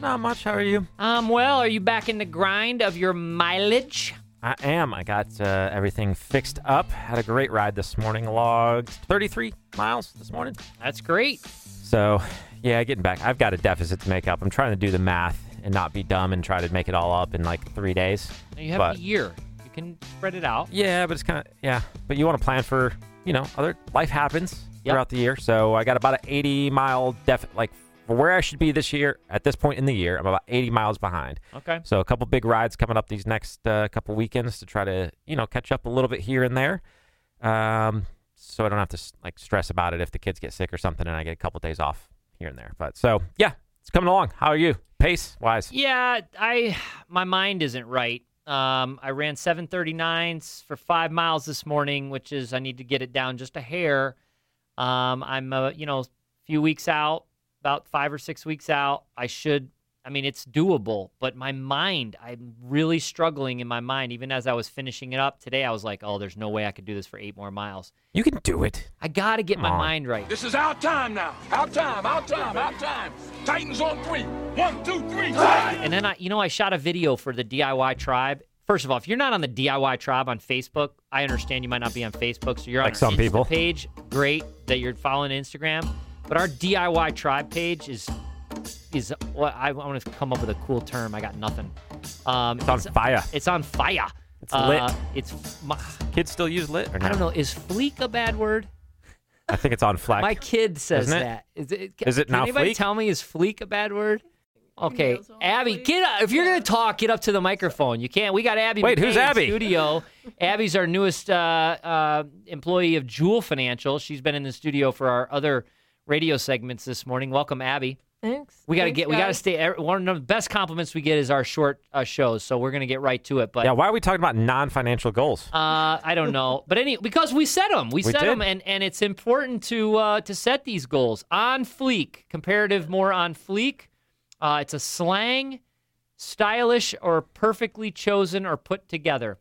Not much. How are you? Um, well, are you back in the grind of your mileage? I am. I got uh, everything fixed up. Had a great ride this morning. Logged 33 miles this morning. That's great. So, yeah, getting back. I've got a deficit to make up. I'm trying to do the math and not be dumb and try to make it all up in like three days. Now you have But- a year. You can spread it out. Yeah, but it's kind of yeah. But you want to plan for you know other life happens Yep. throughout the year. So I got about an 80 mile def like for where I should be this year at this point in the year. I'm about 80 miles behind. Okay. So a couple big rides coming up these next uh, couple weekends to try to you know catch up a little bit here and there. Um, so I don't have to like stress about it if the kids get sick or something and I get a couple days off here and there. But so yeah, it's coming along. How are you? Pace wise? Yeah, I my mind isn't right. Um, I ran 739s for five miles this morning, which is I need to get it down just a hair. Um, I'm a, you know a few weeks out, about five or six weeks out. I should. I mean, it's doable, but my mind, I'm really struggling in my mind. Even as I was finishing it up today, I was like, "Oh, there's no way I could do this for eight more miles." You can do it. I got to get my Come on. mind right. This is our time now. Our time, our time, our time. Titans on three. One, two, three. Titans! And then I, you know, I shot a video for the DIY tribe. First of all, if you're not on the DIY tribe on Facebook, I understand you might not be on Facebook, so you're on Like our some Insta people. page. Great that you're following Instagram, but our DIY tribe page is is what I want to come up with a cool term. I got nothing. Um, It's on fire. It's on fire. It's lit. It's my, Kids still use lit or I don't know. Is fleek a bad word? I think it's on fleck. My kid says Isn't it? that. Is it? Is it can now anybody fleek? tell me is fleek a bad word? Okay, Abby, fleek. get up. If you're gonna talk, get up to the microphone. You can't. We got Abby. Wait, McKay who's in Abby? Studio. Abby's our newest uh, uh, employee of Jewel Financial. She's been in the studio for our other radio segments this morning. Welcome, Abby. Thanks. We got to Thanks, get. We got to guys. stay. er, One of the best compliments we get is our short uh, shows. So we're gonna get right to it. But yeah, why are we talking about non-financial goals? uh, I don't know, but any because we set them, we, We set did. them, and and it's important to uh, to set these goals on fleek. Comparative more on fleek. Uh, it's a slang, stylish or perfectly chosen or put together.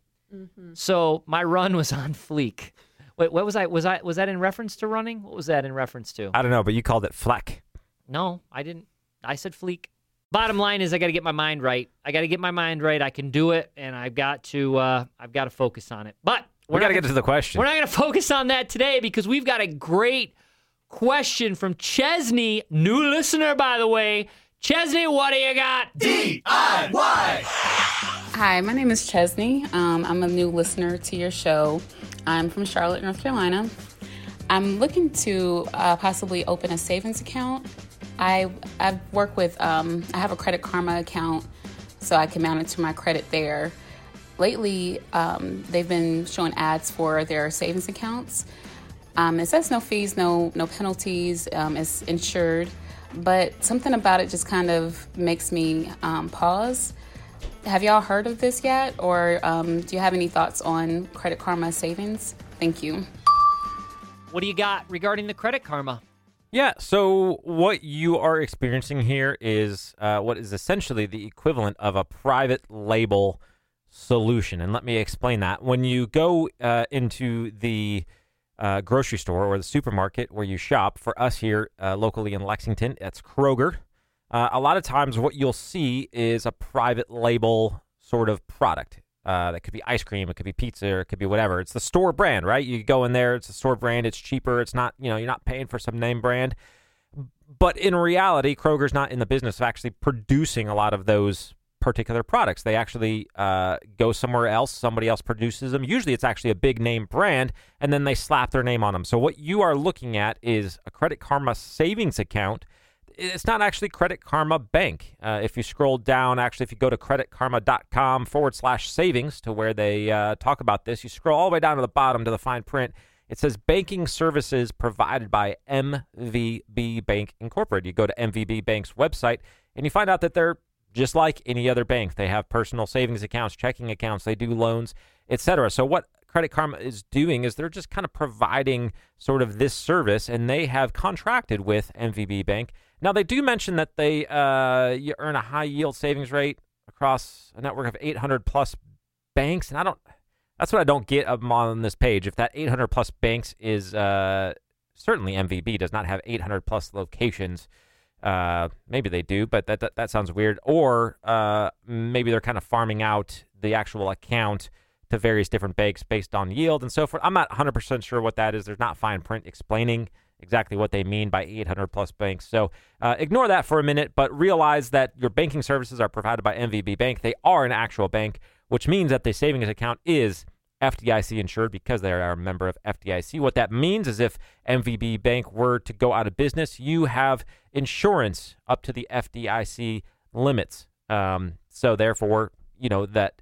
So my run was on fleek. Wait, what was I? Was I? Was that in reference to running? What was that in reference to? I don't know, but you called it fleck. No, I didn't. I said fleek. Bottom line is, I got to get my mind right. I got to get my mind right. I can do it, and I've got to. Uh, I've got to focus on it. But We got to get to the question. we're not going to focus on that today because we've got a great question from Chesney, new listener, by the way. Chesney, what do you got? Hi, my name is Chesney. Um, I'm a new listener to your show. I'm from Charlotte, North Carolina. I'm looking to uh, possibly open a savings account. I I work with um, I have a Credit Karma account, so I can monitor my credit there. Lately, um, they've been showing ads for their savings accounts. Um, it says no fees, no no penalties. Um, it's insured, but something about it just kind of makes me um, pause. Have y'all heard of this yet, or um, do you have any thoughts on Credit Karma savings? Thank you. What do you got regarding the credit karma? Yeah. So what you are experiencing here is uh, what is essentially the equivalent of a private label solution, and let me explain that. When you go uh, into the uh, grocery store or the supermarket where you shop, for us here uh, locally in Lexington, that's Kroger. Uh, a lot of times, what you'll see is a private label sort of product. Uh, that could be ice cream, it could be pizza, it could be whatever. It's the store brand, right? You go in there, it's a store brand, it's cheaper. It's not, you know, you're not paying for some name brand. But in reality, Kroger's not in the business of actually producing a lot of those particular products. They actually uh, go somewhere else. Somebody else produces them. Usually, it's actually a big name brand, and then they slap their name on them. So what you are looking at is a Credit Karma savings account. It's not actually Credit Karma Bank. Uh, if you scroll down, actually, if you go to creditkarma.com forward slash savings to where they uh, talk about this, you scroll all the way down to the bottom to the fine print. It says banking services provided by MVB Bank Incorporated. You go to MVB Bank's website, and you find out that they're just like any other bank. They have personal savings accounts, checking accounts, they do loans, etc. So what Credit Karma is doing is they're just kind of providing sort of this service, and they have contracted with MVB Bank. Now they do mention that they uh, you earn a high yield savings rate across a network of 800 plus banks, and I don't. That's what I don't get on this page. If that 800 plus banks is uh, certainly MVB does not have 800 plus locations. Uh, maybe they do, but that, that, that sounds weird. Or uh, maybe they're kind of farming out the actual account to various different banks based on yield and so forth. I'm not 100% sure what that is. There's not fine print explaining exactly what they mean by 800 plus banks. So uh, ignore that for a minute, but realize that your banking services are provided by MVB Bank. They are an actual bank, which means that the savings account is FDIC insured because they are a member of FDIC. What that means is if MVB Bank were to go out of business, you have insurance up to the FDIC limits. Um, so therefore, you know that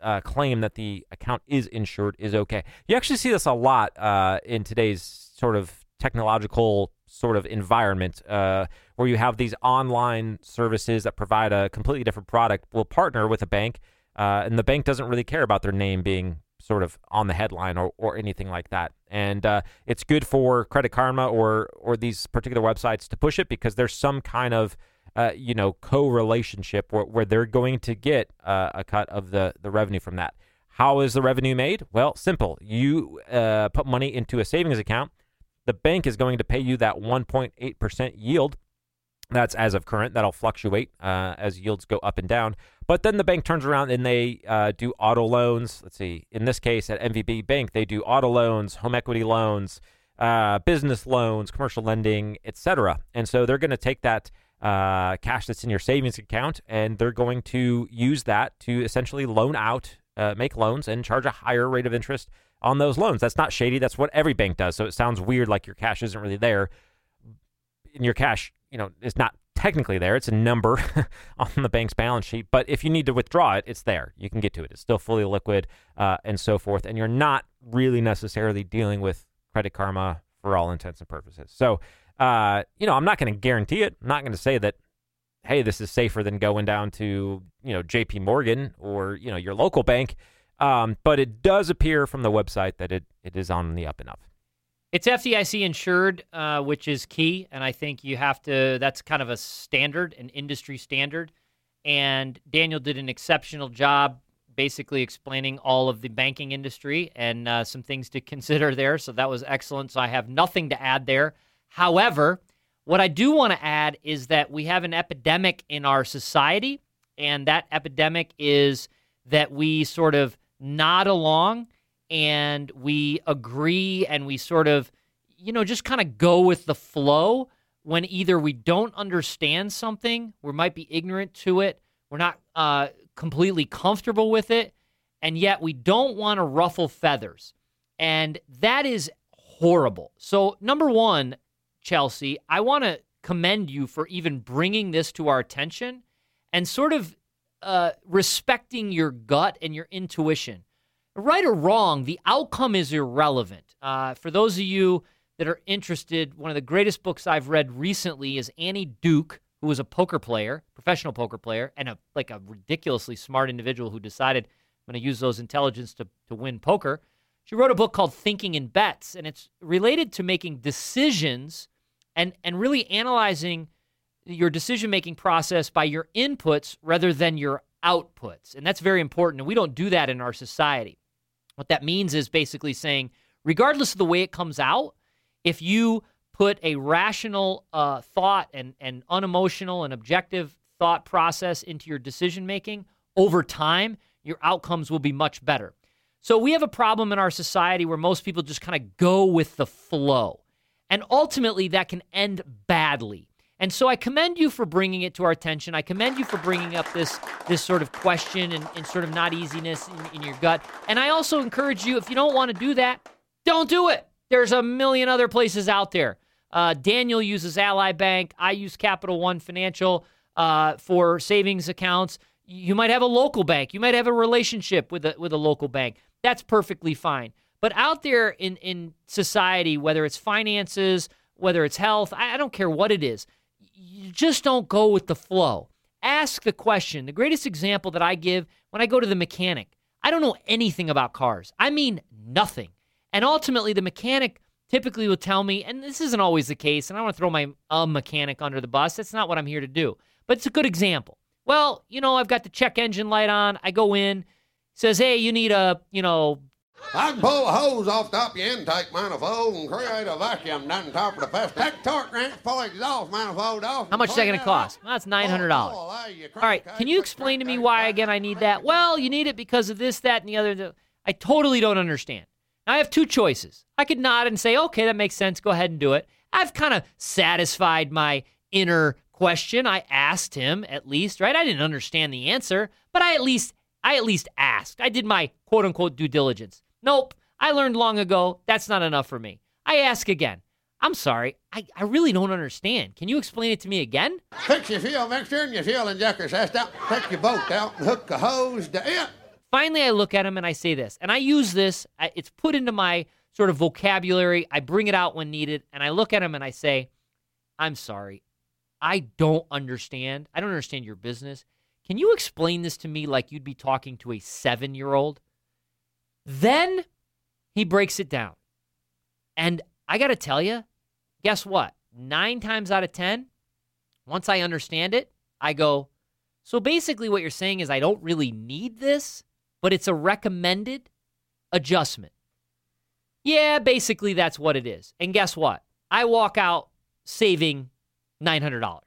uh, claim that the account is insured is okay. You actually see this a lot uh, in today's sort of technological sort of environment uh, where you have these online services that provide a completely different product will partner with a bank uh, and the bank doesn't really care about their name being sort of on the headline or, or anything like that. And uh, it's good for Credit Karma or or these particular websites to push it because there's some kind of uh, you know co-relationship where, where they're going to get uh, a cut of the the revenue from that. How is the revenue made? Well, simple. You uh, put money into a savings account. The bank is going to pay you that 1.8% yield that's as of current. That'll fluctuate uh, as yields go up and down. But then the bank turns around and they uh, do auto loans. Let's see. In this case, at MVB Bank, they do auto loans, home equity loans, uh, business loans, commercial lending, etc. And so they're going to take that uh, cash that's in your savings account and they're going to use that to essentially loan out, uh, make loans, and charge a higher rate of interest on those loans. That's not shady. That's what every bank does. So it sounds weird like your cash isn't really there. In your cash you know, it's not technically there. It's a number on the bank's balance sheet. But if you need to withdraw it, it's there. You can get to it. It's still fully liquid uh, and so forth. And you're not really necessarily dealing with Credit Karma for all intents and purposes. So, uh, you know, I'm not going to guarantee it. I'm not going to say that, hey, this is safer than going down to, you know, JP Morgan or, you know, your local bank. Um, but it does appear from the website that it, it is on the up and up. It's FDIC insured, uh, which is key, and I think you have to. That's kind of a standard, an industry standard. And Daniel did an exceptional job, basically explaining all of the banking industry and uh, some things to consider there. So that was excellent. So I have nothing to add there. However, what I do want to add is that we have an epidemic in our society, and that epidemic is that we sort of nod along and we agree and we sort of, you know, just kind of go with the flow when either we don't understand something, we might be ignorant to it, we're not uh, completely comfortable with it, and yet we don't want to ruffle feathers. And that is horrible. So, number one, Chelsea, I want to commend you for even bringing this to our attention and sort of uh, respecting your gut and your intuition right or wrong, the outcome is irrelevant. Uh, for those of you that are interested, one of the greatest books I've read recently is Annie Duke, who was a poker player, professional poker player, and a like a ridiculously smart individual who decided I'm going to use those intelligence to, to win poker. She wrote a book called Thinking in Bets, and it's related to making decisions and and really analyzing your decision making process by your inputs rather than your outputs. And that's very important. And we don't do that in our society. What that means is basically saying, regardless of the way it comes out, if you put a rational uh, thought and, and unemotional and objective thought process into your decision making, over time, your outcomes will be much better. So we have a problem in our society where most people just kind of go with the flow. And ultimately, that can end badly. And so I commend you for bringing it to our attention. I commend you for bringing up this this sort of question and, and sort of not easiness in, in your gut. And I also encourage you, if you don't want to do that, don't do it. There's a million other places out there. Uh, Daniel uses Ally Bank. I use Capital One Financial uh, for savings accounts. You might have a local bank. You might have a relationship with a with a local bank. That's perfectly fine. But out there in in society, whether it's finances, whether it's health, I, I don't care what it is you just don't go with the flow. Ask the question. The greatest example that I give when I go to the mechanic, I don't know anything about cars. I mean, nothing. And ultimately, the mechanic typically will tell me, and this isn't always the case, and I want to throw my uh, mechanic under the bus. That's not what I'm here to do. But it's a good example. Well, you know, I've got the check engine light on. I go in, says, hey, you need a, you know, I can pull a hose off top of your intake manifold and create a vacuum down top of the pest. Take the torque wrench, pull exhaust manifold off. How much is that going to cost? Well, that's nine hundred dollars. Oh, All right, can you explain to me why again I need that? Well, you need it because of this, that, and the other. I totally don't understand. Now, I have two choices. I could nod and say, "Okay, that makes sense. Go ahead and do it." I've kind of satisfied my inner question. I asked him at least, right? I didn't understand the answer, but I at least I at least asked. I did my quote unquote due diligence. Nope. I learned long ago that's not enough for me. I ask again. I'm sorry. I, I really don't understand. Can you explain it to me again? Fix your fuel mixture and your fuel injector system. Take your bolt out and hook the hose to it. Finally, I look at him and I say this, and I use this. It's put into my sort of vocabulary. I bring it out when needed, and I look at him and I say, I'm sorry. I don't understand. I don't understand your business. Can you explain this to me like you'd be talking to a seven year old? Then he breaks it down. And I got to tell you, guess what? Nine times out of 10, once I understand it, I go, so basically what you're saying is I don't really need this, but it's a recommended adjustment. Yeah, basically that's what it is. And guess what? I walk out saving $900.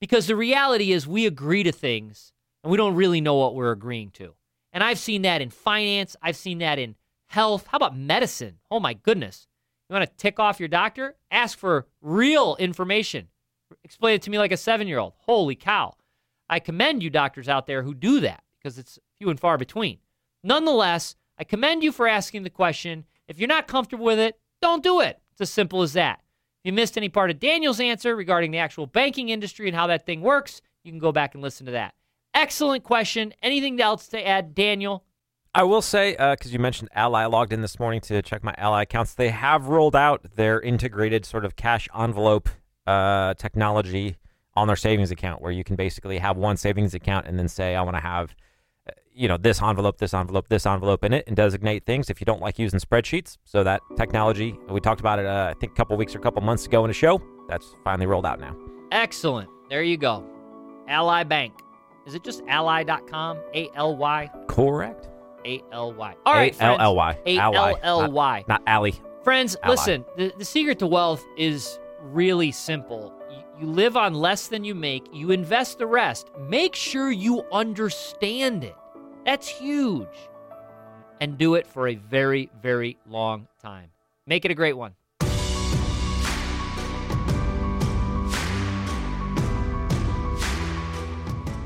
Because the reality is we agree to things and we don't really know what we're agreeing to. And I've seen that in finance, I've seen that in health. How about medicine? Oh my goodness. You want to tick off your doctor? Ask for real information. Explain it to me like a seven year old. Holy cow. I commend you, doctors out there who do that because it's few and far between. Nonetheless, I commend you for asking the question. If you're not comfortable with it, don't do it. It's as simple as that. If you missed any part of Daniel's answer regarding the actual banking industry and how that thing works, you can go back and listen to that. Excellent question. Anything else to add, Daniel? I will say, because uh, you mentioned Ally, I logged in this morning to check my Ally accounts. They have rolled out their integrated sort of cash envelope uh, technology on their savings account, where you can basically have one savings account and then say, I want to have, uh, you know, this envelope, this envelope, this envelope in it, and designate things. If you don't like using spreadsheets, so that technology we talked about it, uh, I think, a couple weeks or a couple months ago in a show. That's finally rolled out now. Excellent. There you go. Ally Bank. Is it just ally.com? A L Y? Correct. A L Y. All right. A L L Y. A L L Y. Not Ally. Friends, listen, the, the secret to wealth is really simple. You, you live on less than you make, you invest the rest. Make sure you understand it. That's huge. And do it for a very, very long time. Make it a great one.